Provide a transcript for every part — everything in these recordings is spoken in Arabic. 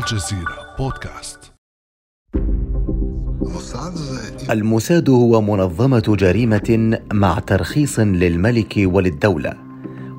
الجزيرة بودكاست. الموساد هو منظمة جريمة مع ترخيص للملك وللدولة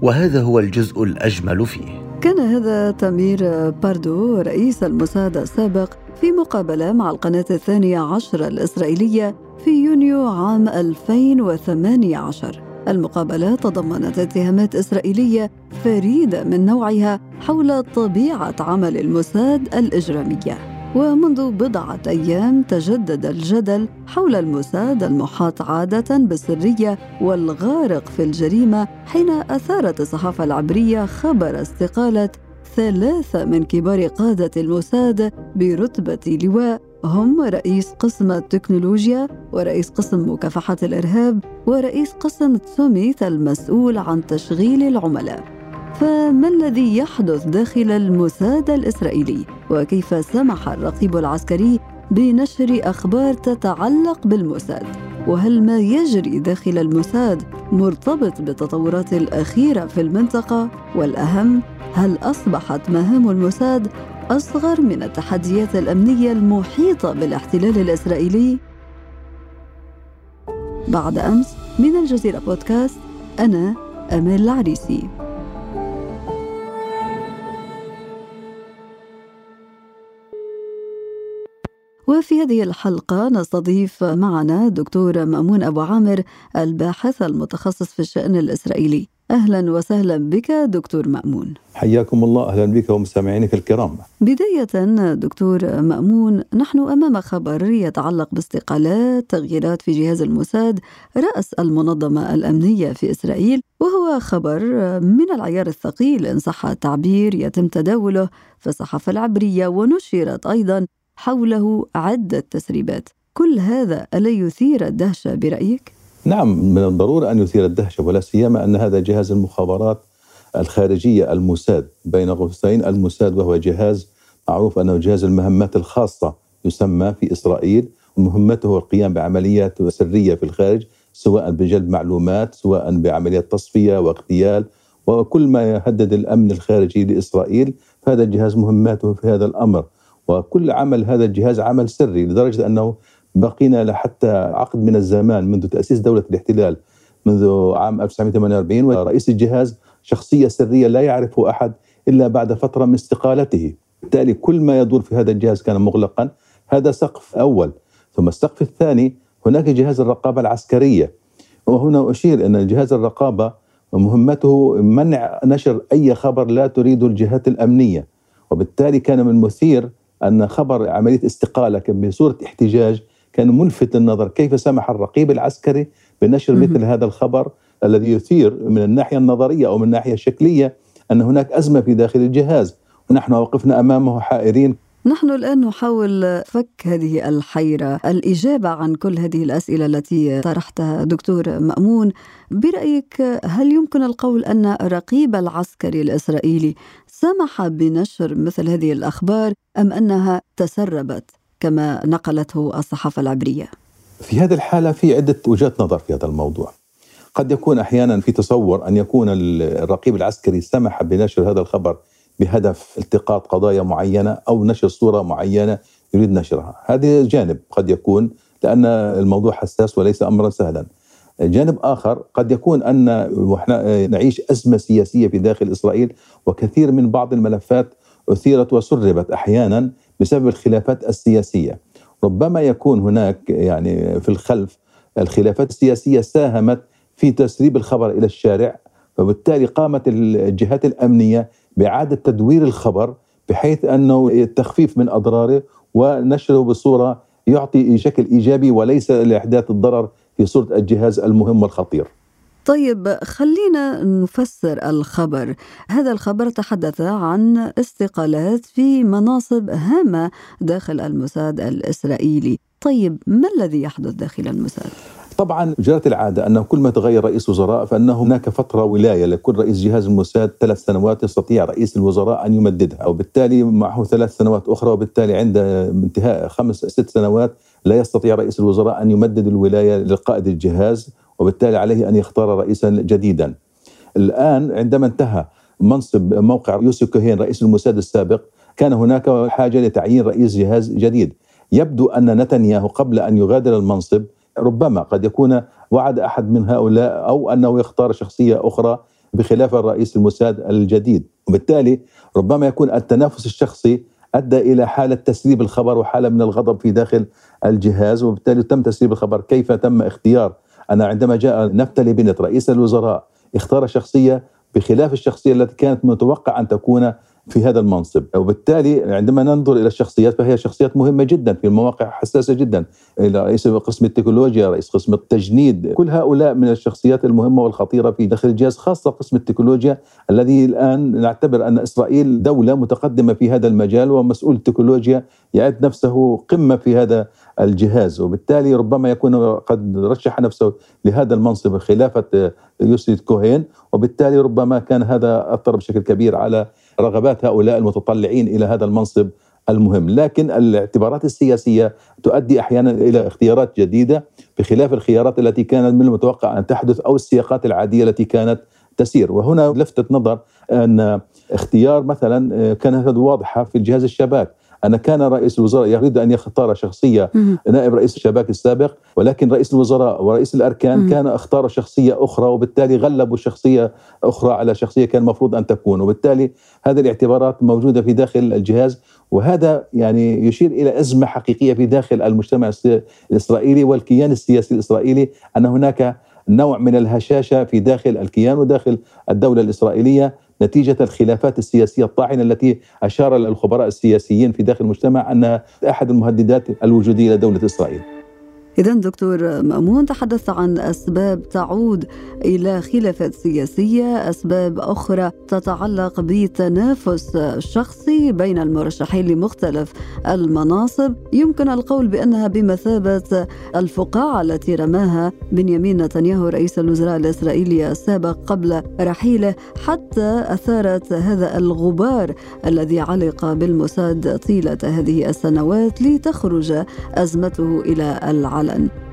وهذا هو الجزء الأجمل فيه. كان هذا تامير باردو رئيس الموساد السابق في مقابلة مع القناة الثانية عشر الإسرائيلية في يونيو عام 2018 المقابلة تضمنت اتهامات إسرائيلية فريدة من نوعها حول طبيعة عمل الموساد الإجرامية. ومنذ بضعة أيام تجدد الجدل حول الموساد المحاط عادة بالسرية والغارق في الجريمة حين أثارت الصحافة العبرية خبر استقالة ثلاثة من كبار قادة الموساد برتبة لواء هم رئيس قسم التكنولوجيا ورئيس قسم مكافحة الإرهاب ورئيس قسم تسوميث المسؤول عن تشغيل العملاء. فما الذي يحدث داخل الموساد الإسرائيلي؟ وكيف سمح الرقيب العسكري بنشر أخبار تتعلق بالموساد؟ وهل ما يجري داخل الموساد مرتبط بالتطورات الأخيرة في المنطقة؟ والأهم هل أصبحت مهام الموساد أصغر من التحديات الأمنية المحيطة بالاحتلال الإسرائيلي؟ بعد أمس من الجزيرة بودكاست أنا أمال العريسي وفي هذه الحلقة نستضيف معنا دكتور مأمون أبو عامر الباحث المتخصص في الشأن الإسرائيلي أهلا وسهلا بك دكتور مأمون. حياكم الله أهلا بك ومستمعينك الكرام. بداية دكتور مأمون نحن أمام خبر يتعلق باستقالات تغييرات في جهاز الموساد رأس المنظمة الأمنية في إسرائيل وهو خبر من العيار الثقيل إن صح التعبير يتم تداوله في الصحافة العبرية ونشرت أيضا حوله عدة تسريبات. كل هذا ألا يثير الدهشة برأيك؟ نعم من الضرورة أن يثير الدهشة ولا سيما أن هذا جهاز المخابرات الخارجية الموساد بين قوسين الموساد وهو جهاز معروف أنه جهاز المهمات الخاصة يسمى في إسرائيل ومهمته القيام بعمليات سرية في الخارج سواء بجلب معلومات سواء بعمليات تصفية واغتيال وكل ما يهدد الأمن الخارجي لإسرائيل فهذا الجهاز مهماته في هذا الأمر. وكل عمل هذا الجهاز عمل سري لدرجة أنه بقينا لحتى عقد من الزمان منذ تأسيس دولة الاحتلال منذ عام 1948 ورئيس الجهاز شخصية سرية لا يعرفه أحد إلا بعد فترة من استقالته. بالتالي كل ما يدور في هذا الجهاز كان مغلقا. هذا سقف أول. ثم السقف الثاني هناك جهاز الرقابة العسكرية. وهنا أشير أن جهاز الرقابة مهمته منع نشر أي خبر لا تريد الجهات الأمنية. وبالتالي كان من المثير أن خبر عملية استقالة كان بصورة احتجاج كان ملفت النظر كيف سمح الرقيب العسكري بنشر مثل هذا الخبر الذي يثير من الناحية النظرية أو من الناحية الشكلية أن هناك أزمة في داخل الجهاز. ونحن وقفنا أمامه حائرين. نحن الآن نحاول فك هذه الحيرة. الإجابة عن كل هذه الأسئلة التي طرحتها دكتور مأمون برأيك هل يمكن القول أن الرقيب العسكري الإسرائيلي سمح بنشر مثل هذه الأخبار أم أنها تسربت؟ كما نقلته الصحافة العبرية. في هذه الحالة في عدة وجهات نظر في هذا الموضوع. قد يكون أحيانا في تصور أن يكون الرقيب العسكري سمح بنشر هذا الخبر بهدف التقاط قضايا معينة أو نشر صورة معينة يريد نشرها. هذا جانب قد يكون لأن الموضوع حساس وليس أمرا سهلا. جانب آخر قد يكون أن نعيش أزمة سياسية في داخل إسرائيل وكثير من بعض الملفات أثيرت وسربت أحيانا بسبب الخلافات السياسية. ربما يكون هناك يعني في الخلف الخلافات السياسية ساهمت في تسريب الخبر إلى الشارع فبالتالي قامت الجهات الأمنية بإعادة تدوير الخبر بحيث أنه التخفيف من أضراره ونشره بصورة يعطي شكل إيجابي وليس لإحداث الضرر في صورة الجهاز المهم والخطير. طيب خلينا نفسر الخبر. هذا الخبر تحدث عن استقالات في مناصب هامة داخل الموساد الإسرائيلي. طيب ما الذي يحدث داخل الموساد؟ طبعا جرت العادة أنه كل ما تغير رئيس وزراء فأن هناك فترة ولاية لكل رئيس جهاز الموساد ثلاث سنوات يستطيع رئيس الوزراء أن يمددها وبالتالي معه ثلاث سنوات أخرى وبالتالي عند انتهاء خمس ست سنوات لا يستطيع رئيس الوزراء أن يمدد الولاية لقائد الجهاز. وبالتالي عليه أن يختار رئيسا جديدا. الآن عندما انتهى منصب موقع يوسف كوهين رئيس الموساد السابق كان هناك حاجة لتعيين رئيس جهاز جديد. يبدو أن نتنياهو قبل أن يغادر المنصب ربما قد يكون وعد أحد من هؤلاء أو أنه يختار شخصية أخرى بخلاف الرئيس الموساد الجديد. وبالتالي ربما يكون التنافس الشخصي أدى إلى حالة تسريب الخبر وحالة من الغضب في داخل الجهاز وبالتالي تم تسريب الخبر. كيف تم اختيار أنا عندما جاء نفتلي بنت رئيس الوزراء اختار شخصية بخلاف الشخصية التي كانت متوقع أن تكون في هذا المنصب. وبالتالي عندما ننظر إلى الشخصيات فهي شخصيات مهمة جدا في مواقع حساسة جدا. رئيس قسم التكنولوجيا رئيس قسم التجنيد. كل هؤلاء من الشخصيات المهمة والخطيرة في داخل الجهاز خاصة قسم التكنولوجيا الذي الآن نعتبر أن إسرائيل دولة متقدمة في هذا المجال ومسؤول التكنولوجيا يعد نفسه قمة في هذا الجهاز. وبالتالي ربما يكون قد رشح نفسه لهذا المنصب خلافة يوسف كوهين. وبالتالي ربما كان هذا اثر بشكل كبير على رغبات هؤلاء المتطلعين إلى هذا المنصب المهم. لكن الاعتبارات السياسية تؤدي أحيانا إلى اختيارات جديدة بخلاف الخيارات التي كانت من المتوقع أن تحدث أو السياقات العادية التي كانت تسير. وهنا لفتت نظر أن اختيار مثلا كانت واضحة في الجهاز الشباك. أنا كان رئيس الوزراء يريد أن يختار شخصية نائب رئيس الشباك السابق ولكن رئيس الوزراء ورئيس الأركان كان اختار شخصية أخرى وبالتالي غلبوا شخصية أخرى على شخصية كان المفروض أن تكون. وبالتالي هذه الاعتبارات موجودة في داخل الجهاز وهذا يعني يشير إلى أزمة حقيقية في داخل المجتمع الإسرائيلي والكيان السياسي الإسرائيلي أن هناك نوع من الهشاشة في داخل الكيان وداخل الدولة الإسرائيلية. نتيجة الخلافات السياسية الطاحنة التي أشار الخبراء السياسيين في داخل المجتمع أنها أحد المهددات الوجودية لدولة إسرائيل. إذا دكتور مأمون تحدث عن أسباب تعود إلى خلافات سياسية، أسباب أخرى تتعلق بتنافس شخصي بين المرشحين لمختلف المناصب، يمكن القول بأنها بمثابة الفقاعة التي رماها بنيامين نتنياهو رئيس الوزراء الإسرائيلي السابق قبل رحيله حتى أثارت هذا الغبار الذي علق بالموساد طيلة هذه السنوات لتخرج أزمته إلى العالم.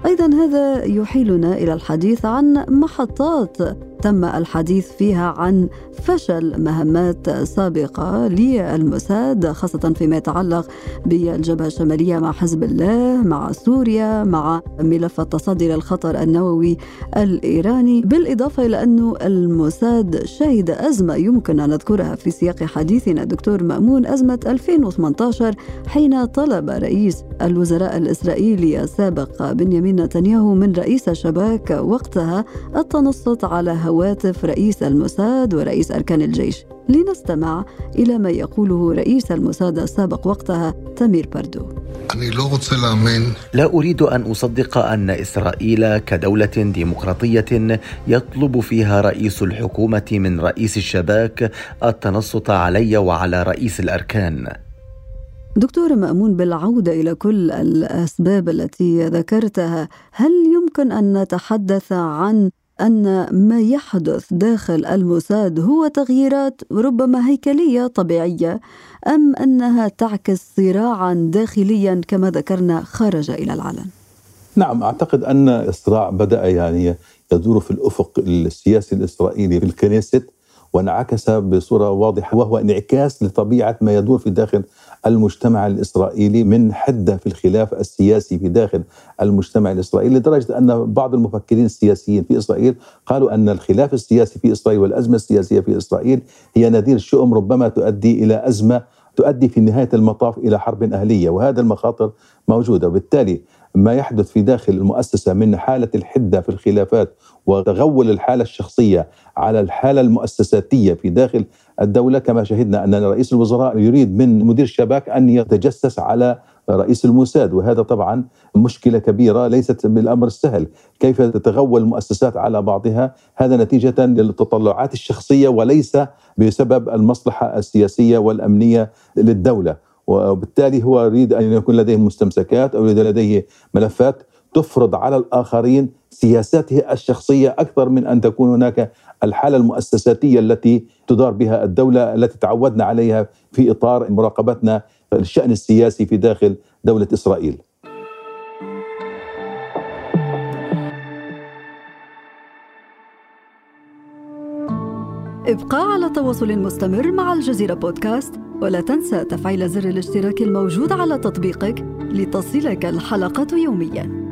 أيضا هذا يحيلنا إلى الحديث عن محطات تم الحديث فيها عن فشل مهمات سابقة للموساد خاصة فيما يتعلق بالجبهة الشمالية مع حزب الله مع سوريا مع ملف التصدي للخطر النووي الإيراني. بالإضافة إلى أن الموساد شهد أزمة يمكن أن نذكرها في سياق حديثنا دكتور مأمون أزمة 2018 حين طلب رئيس الوزراء الإسرائيلي السابق بنيامين نتنياهو من رئيس الشباك وقتها التنصت على هواتف رئيس الموساد ورئيس أركان الجيش. لنستمع إلى ما يقوله رئيس الموساد السابق وقتها تمير بردو. لا أريد أن أصدق أن إسرائيل كدولة ديمقراطية يطلب فيها رئيس الحكومة من رئيس الشباك التنصت علي وعلى رئيس الأركان. دكتور مأمون بالعودة إلى كل الأسباب التي ذكرتها هل يمكن أن نتحدث عن أن ما يحدث داخل الموساد هو تغييرات ربما هيكلية طبيعية أم أنها تعكس صراعا داخليا كما ذكرنا خرج إلى العلن؟ نعم أعتقد أن الصراع بدأ يعني يدور في الأفق السياسي الإسرائيلي في الكنيست وانعكس بصورة واضحة وهو انعكاس لطبيعة ما يدور في داخل المجتمع الإسرائيلي من حدة في الخلاف السياسي في داخل المجتمع الإسرائيلي لدرجة أن بعض المفكرين السياسيين في إسرائيل قالوا أن الخلاف السياسي في إسرائيل والأزمة السياسية في إسرائيل هي نذير شؤم ربما تؤدي إلى أزمة تؤدي في نهاية المطاف إلى حرب أهلية وهذا المخاطر موجودة. وبالتالي ما يحدث في داخل المؤسسة من حالة الحدة في الخلافات وتغول الحالة الشخصية على الحالة المؤسساتية في داخل الدولة كما شهدنا أن رئيس الوزراء يريد من مدير الشباك أن يتجسس على رئيس الموساد وهذا طبعا مشكلة كبيرة ليست بالأمر السهل، كيف تتغول المؤسسات على بعضها؟ هذا نتيجة للتطلعات الشخصية وليس بسبب المصلحة السياسية والأمنية للدولة، وبالتالي هو يريد أن يكون لديه مستمسكات أو يريد لديه ملفات تفرض على الآخرين سياساته الشخصية أكثر من أن تكون هناك الحالة المؤسساتية التي تدار بها الدولة التي تعودنا عليها في إطار مراقبتنا الشان السياسي في داخل دولة إسرائيل. ابقى على تواصل مستمر مع الجزيرة بودكاست ولا تنسى تفعيل زر الاشتراك الموجود على تطبيقك لتصلك الحلقة يومياً.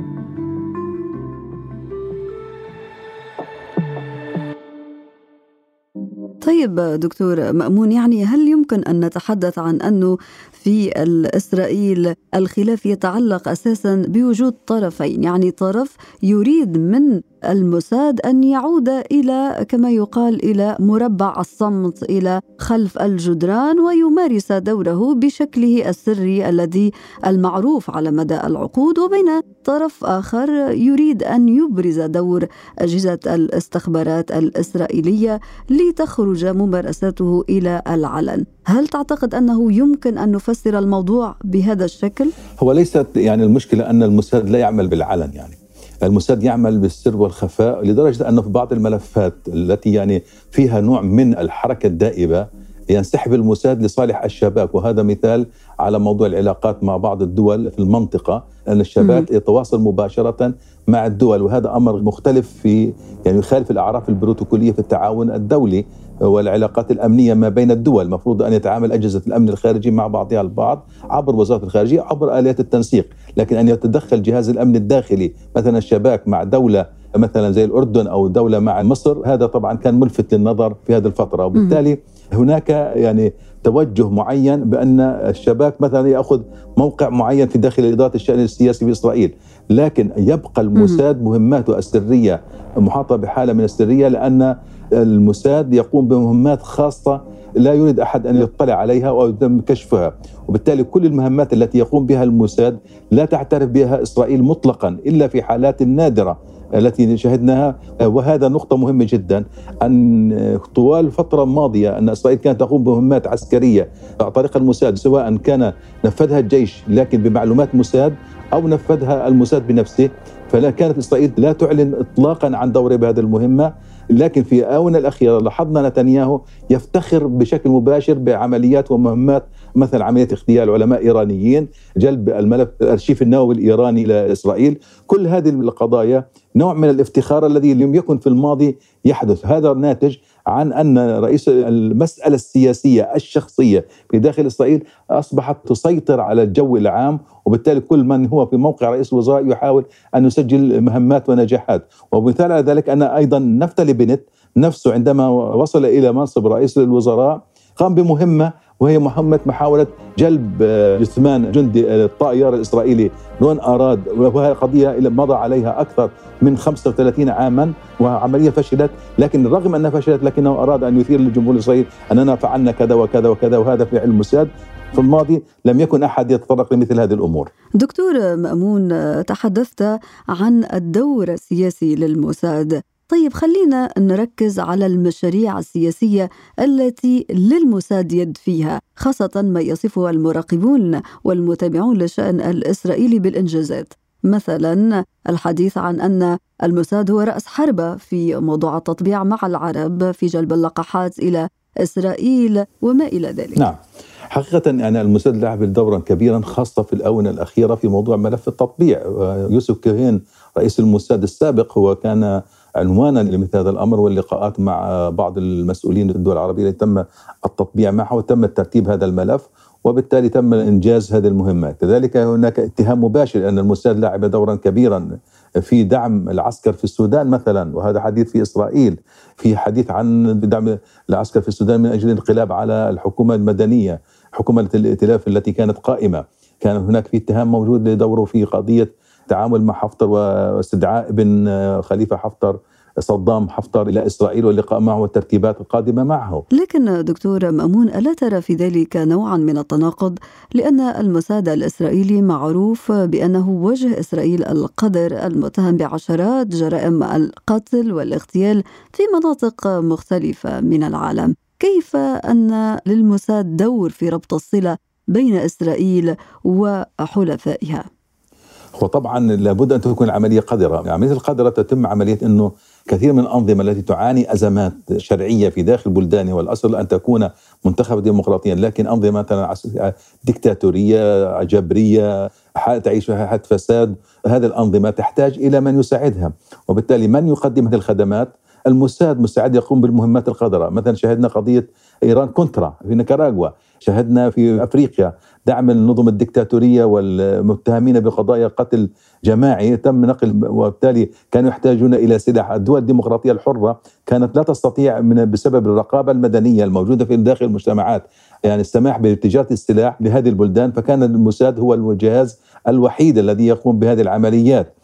طيب دكتور مأمون يعني هل يمكن أن نتحدث عن أنه في إسرائيل الخلاف يتعلق أساسا بوجود طرفين يعني طرف يريد من الموساد أن يعود إلى كما يقال إلى مربع الصمت إلى خلف الجدران ويمارس دوره بشكله السري الذي المعروف على مدى العقود وبين طرف آخر يريد أن يبرز دور أجهزة الاستخبارات الإسرائيلية لتخرج ممارساته إلى العلن. هل تعتقد أنه يمكن أن نفسر الموضوع بهذا الشكل؟ هو ليست يعني المشكلة أن الموساد لا يعمل بالعلن يعني. الموساد يعمل بالسر والخفاء لدرجة أنه في بعض الملفات التي يعني فيها نوع من الحركة الدائبة ينسحب الموساد لصالح الشباك وهذا مثال على موضوع العلاقات مع بعض الدول في المنطقة أن الشباك يتواصل مباشرة مع الدول. وهذا أمر مختلف في يعني يخالف الأعراف البروتوكولية في التعاون الدولي والعلاقات الأمنية ما بين الدول، المفروض أن يتعامل أجهزة الأمن الخارجي مع بعضها البعض عبر وزارة الخارجية عبر آليات التنسيق، لكن أن يتدخل جهاز الأمن الداخلي مثلا الشباك مع دولة مثلا زي الأردن أو دولة مع مصر هذا طبعا كان ملفت للنظر في هذه الفترة. وبالتالي هناك يعني توجه معين بأن الشباك مثلا يأخذ موقع معين في داخل اداره الشأن السياسي في إسرائيل، لكن يبقى الموساد مهماته السرية محاطة بحالة من السرية لأن الموساد يقوم بمهمات خاصة لا يريد أحد أن يطلع عليها أو يتم كشفها، وبالتالي كل المهمات التي يقوم بها الموساد لا تعترف بها إسرائيل مطلقا إلا في حالات نادرة. التي شهدناها. وهذا نقطة مهمة جدا. أن طوال الفترة الماضية أن إسرائيل كانت تقوم بمهمات عسكرية عن طريق الموساد سواء كان نفذها الجيش لكن بمعلومات موساد أو نفذها الموساد بنفسه. فلا كانت إسرائيل لا تعلن إطلاقا عن دورها بهذه المهمة لكن في آونة الأخيرة لاحظنا نتنياهو يفتخر بشكل مباشر بعمليات ومهمات مثل عملية اغتيال علماء إيرانيين جلب الملف الأرشيف النووي الإيراني إلى إسرائيل. كل هذه القضايا نوع من الافتخار الذي لم يكن في الماضي يحدث. هذا ناتج عن أن رئيس المسألة السياسية الشخصية في داخل إسرائيل أصبحت تسيطر على الجو العام وبالتالي كل من هو في موقع رئيس الوزراء يحاول أن يسجل مهمات ونجاحات. ومثال على ذلك أن أيضا نفتلي بنت نفسه عندما وصل إلى منصب رئيس الوزراء قام بمهمة وهي مهمة محاولة جلب آه، جثمان جندي آه، الطائر الإسرائيلي. رون أراد وهي قضية مضى عليها أكثر من 35 عاما وعملية فشلت. لكن رغم أنها فشلت لكنه أراد أن يثير للجمهور الإسرائيلي أننا فعلنا كذا وكذا وكذا وهذا في علم الموساد في الماضي لم يكن أحد يتطرق لمثل هذه الأمور. دكتور مأمون تحدثت عن الدور السياسي للموساد، طيب خلينا نركز على المشاريع السياسية التي للموساد يد فيها خاصة ما يصفها المراقبون والمتابعون للشان الإسرائيلي بالإنجازات مثلا الحديث عن أن الموساد هو رأس حربة في موضوع التطبيع مع العرب في جلب اللقاحات إلى إسرائيل وما إلى ذلك. نعم. حقيقة يعني الموساد لعب دورا كبيرا خاصة في الآونة الأخيرة في موضوع ملف التطبيع يوسف كوهين رئيس الموساد السابق هو كان عنوانا لمثل هذا الأمر واللقاءات مع بعض المسؤولين الدول العربية. التي تم التطبيع معه وتم ترتيب هذا الملف وبالتالي تم إنجاز هذه المهمات، كذلك هناك اتهام مباشر أن الموساد لعب دورا كبيرا في دعم العسكر في السودان مثلا وهذا حديث في إسرائيل، في حديث عن دعم العسكر في السودان من أجل الانقلاب على الحكومة المدنية، حكومة الائتلاف التي كانت قائمة، كان هناك في اتهام موجود لدوره في قضية التعامل مع حفتر واستدعاء ابن خليفة حفتر صدام حفتر إلى إسرائيل واللقاء معه والترتيبات القادمة معه. لكن دكتور مأمون ألا ترى في ذلك نوعا من التناقض؟ لأن الموساد الإسرائيلي معروف بأنه وجه إسرائيل القدر المتهم بعشرات جرائم القتل والاغتيال في مناطق مختلفة من العالم. كيف أن للموساد دور في ربط الصلة بين إسرائيل وحلفائها؟ وطبعا لابد أن تكون العملية قذرة، عمليه القذرة تتم عملية إنه كثير من الأنظمة التي تعاني أزمات شرعية في داخل بلدانها والأصل أن تكون منتخبة ديمقراطيا لكن أنظمة مثلا ديكتاتورية جبرية تعيش حالة فساد هذه الأنظمة تحتاج إلى من يساعدها. وبالتالي من يقدم هذه الخدمات؟ الموساد مستعد يقوم بالمهمات القذرة. مثلا شاهدنا قضية ايران كونترا في نيكاراغوا شاهدنا في أفريقيا. دعم النظم الدكتاتورية والمتهمين بقضايا قتل جماعي تم نقل وبالتالي كانوا يحتاجون إلى سلاح. الدول الديمقراطية الحرة كانت لا تستطيع من بسبب الرقابة المدنية الموجودة في داخل المجتمعات يعني السماح بتجاره السلاح لهذه البلدان فكان الموساد هو الجهاز الوحيد الذي يقوم بهذه العمليات.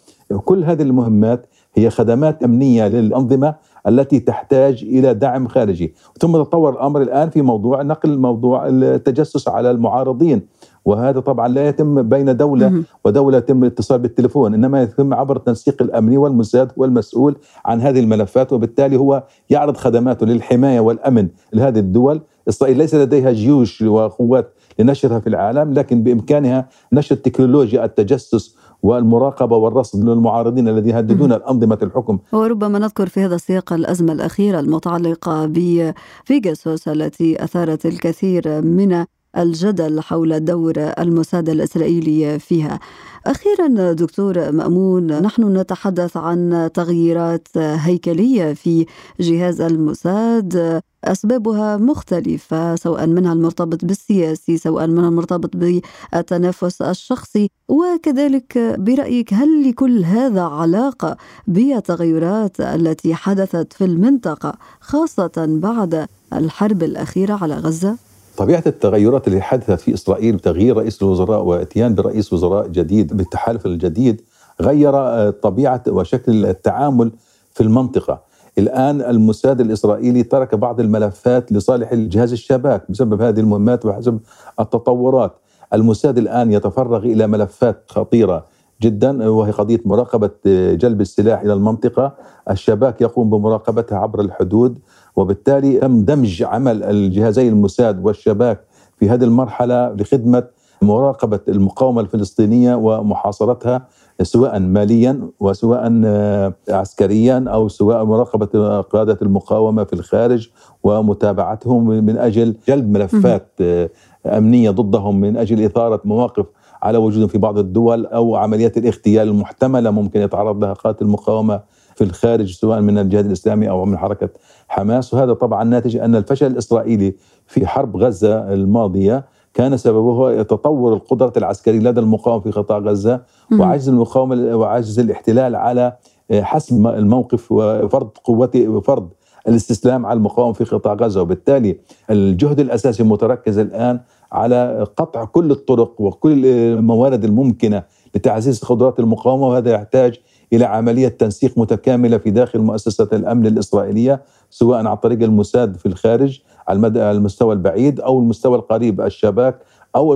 كل هذه المهمات هي خدمات أمنية للأنظمة التي تحتاج إلى دعم خارجي. ثم تطور الأمر الآن في موضوع نقل موضوع التجسس على المعارضين. وهذا طبعا لا يتم بين دولة ودولة يتم الاتصال بالتليفون إنما يتم عبر التنسيق الأمني والموساد هو المسؤول عن هذه الملفات وبالتالي هو يعرض خدماته للحماية والأمن لهذه الدول. إسرائيل ليس لديها جيوش وقوات لنشرها في العالم لكن بإمكانها نشر تكنولوجيا التجسس والمراقبة والرصد للمعارضين الذين يهددون انظمه الحكم. وربما نذكر في هذا السياق الأزمة الأخيرة المتعلقة بفيجاسوس التي أثارت الكثير من الجدل حول دور الموساد الإسرائيلي فيها. أخيرا دكتور مأمون نحن نتحدث عن تغييرات هيكلية في جهاز الموساد أسبابها مختلفة سواء منها المرتبط بالسياسي سواء منها المرتبط بالتنافس الشخصي وكذلك برأيك هل لكل هذا علاقة بالتغيرات التي حدثت في المنطقة خاصة بعد الحرب الأخيرة على غزة طبيعة التغيرات اللي حدثت في إسرائيل بتغيير رئيس الوزراء وإتيان برئيس وزراء جديد بالتحالف الجديد غير طبيعة وشكل التعامل في المنطقة. الآن الموساد الإسرائيلي ترك بعض الملفات لصالح الجهاز الشباك بسبب هذه المهمات وحسب التطورات. الموساد الآن يتفرغ إلى ملفات خطيرة جدا وهي قضية مراقبة جلب السلاح إلى المنطقة. الشباك يقوم بمراقبتها عبر الحدود. وبالتالي تم دمج عمل الجهازي الموساد والشباك في هذه المرحلة لخدمة مراقبة المقاومة الفلسطينية ومحاصرتها سواء ماليا وسواء آه، عسكريا أو سواء مراقبة قادة المقاومة في الخارج ومتابعتهم من أجل جلب ملفات آه، أمنية ضدهم من أجل إثارة مواقف على وجودهم في بعض الدول أو عمليات الاغتيال المحتملة ممكن يتعرض لها قاده المقاومه في الخارج سواء من الجهاد الإسلامي أو من حركة حماس. وهذا طبعا ناتج أن الفشل الإسرائيلي في حرب غزة الماضية كان سببه تطور القدرة العسكرية لدى المقاومة في قطاع غزة وعجز المقاومة وعجز الاحتلال على حسم الموقف وفرض قوته وفرض الاستسلام على المقاومة في قطاع غزة. وبالتالي الجهد الأساسي متركز الآن على قطع كل الطرق وكل الموارد الممكنة لتعزيز قدرات المقاومة. وهذا يحتاج إلى عملية تنسيق متكاملة في داخل مؤسسة الأمن الإسرائيلية سواء عن طريق الموساد في الخارج على المدى المستوى البعيد أو المستوى القريب الشباك أو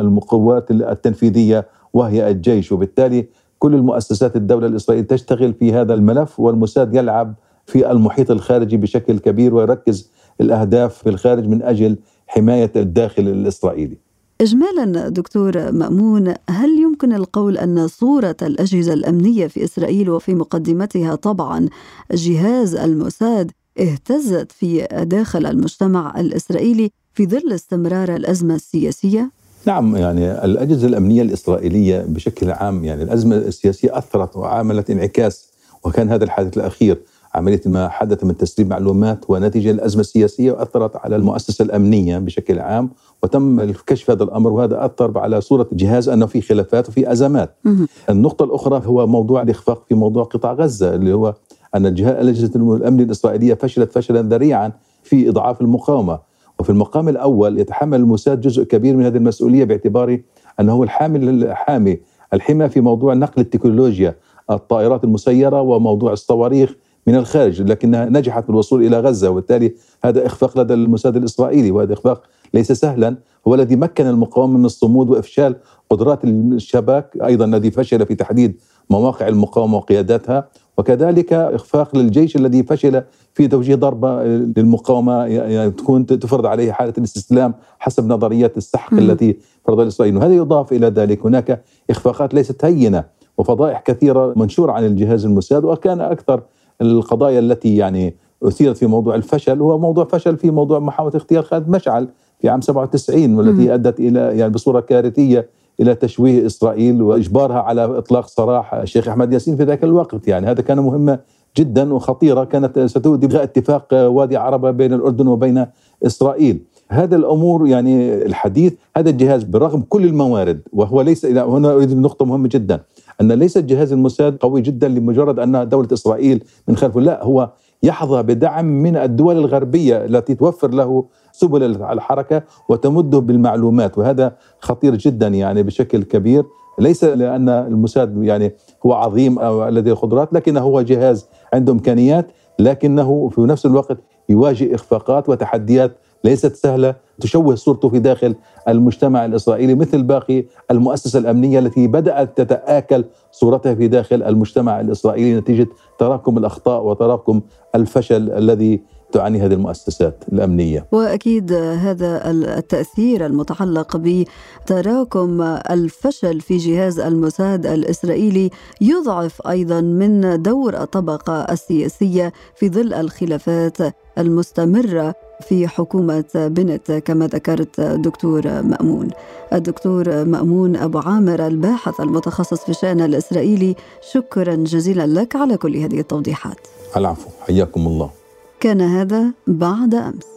القوات التنفيذية وهي الجيش وبالتالي كل المؤسسات الدولة الإسرائيلية تشتغل في هذا الملف والموساد يلعب في المحيط الخارجي بشكل كبير ويركز الأهداف في الخارج من أجل حماية الداخل الإسرائيلي. إجمالا دكتور مأمون هل يمكن القول أن صورة الأجهزة الأمنية في إسرائيل وفي مقدمتها طبعا جهاز الموساد اهتزت في داخل المجتمع الإسرائيلي في ظل استمرار الأزمة السياسية؟ نعم يعني الأجهزة الأمنية الإسرائيلية بشكل عام يعني الأزمة السياسية أثرت وعملت انعكاس وكان هذا الحادث الأخير عملية ما حدث من تسريب معلومات ونتيجة الازمه السياسيه وأثرت على المؤسسة الأمنية بشكل عام وتم كشف هذا الأمر وهذا أثر على صورة الجهاز أنه في خلافات وفي أزمات. النقطة الأخرى هو موضوع الإخفاق في موضوع قطاع غزة اللي هو أن الاجهزه الأمن الإسرائيلية فشلت فشلا ذريعا في إضعاف المقاومة وفي المقام الأول يتحمل الموساد جزء كبير من هذه المسؤولية باعتباره أنه هو الحامل الحامي الحمى في موضوع نقل التكنولوجيا الطائرات المسيرة وموضوع الصواريخ من الخارج لكنها نجحت بالوصول إلى غزة وبالتالي هذا إخفاق لدى الموساد الإسرائيلي وهذا إخفاق ليس سهلا هو الذي مكن المقاومة من الصمود وإفشال قدرات الشباك أيضا الذي فشل في تحديد مواقع المقاومة وقياداتها وكذلك إخفاق للجيش الذي فشل في توجيه ضربة للمقاومة يعني تكون تفرض عليه حالة الاستسلام حسب نظريات السحق م. التي فرضها الاسرائيليين وهذا يضاف إلى ذلك هناك إخفاقات ليست هينة وفضائح كثيرة منشورة عن الجهاز الموساد وكان أكثر القضايا التي يعني أثيرت في موضوع الفشل هو موضوع فشل في موضوع محاولة اغتيال خالد مشعل في عام 97 والتي أدت إلى يعني بصورة كارثية إلى تشويه إسرائيل وإجبارها على إطلاق سراح الشيخ أحمد ياسين في ذاك الوقت. يعني هذا كان مهمة جدا وخطيرة كانت ستؤدي الغاء اتفاق وادي عربه بين الأردن وبين إسرائيل. هذا الأمور يعني الحديث هذا الجهاز برغم كل الموارد وهو ليس هنا أريد نقطة مهمة جدا. أن ليس جهاز الموساد قوي جدا لمجرد أن دولة إسرائيل من خلفه لا هو يحظى بدعم من الدول الغربية التي توفر له سبل الحركة وتمده بالمعلومات وهذا خطير جدا يعني بشكل كبير. ليس لأن الموساد يعني هو عظيم أو لديه قدرات لكنه هو جهاز عنده إمكانيات لكنه في نفس الوقت يواجه إخفاقات وتحديات ليست سهلة تشوه صورته في داخل المجتمع الإسرائيلي مثل باقي المؤسسة الأمنية التي بدأت تتآكل صورتها في داخل المجتمع الإسرائيلي نتيجة تراكم الأخطاء وتراكم الفشل الذي تعاني هذه المؤسسات الأمنية. وأكيد هذا التأثير المتعلق بتراكم الفشل في جهاز الموساد الإسرائيلي يضعف أيضا من دور الطبقة السياسية في ظل الخلافات المستمرة في حكومة بنت كما ذكرت دكتور مأمون. الدكتور مأمون أبو عامر الباحث المتخصص في الشأن الإسرائيلي شكرا جزيلا لك على كل هذه التوضيحات. العفو حياكم الله. كان هذا بعد أمس.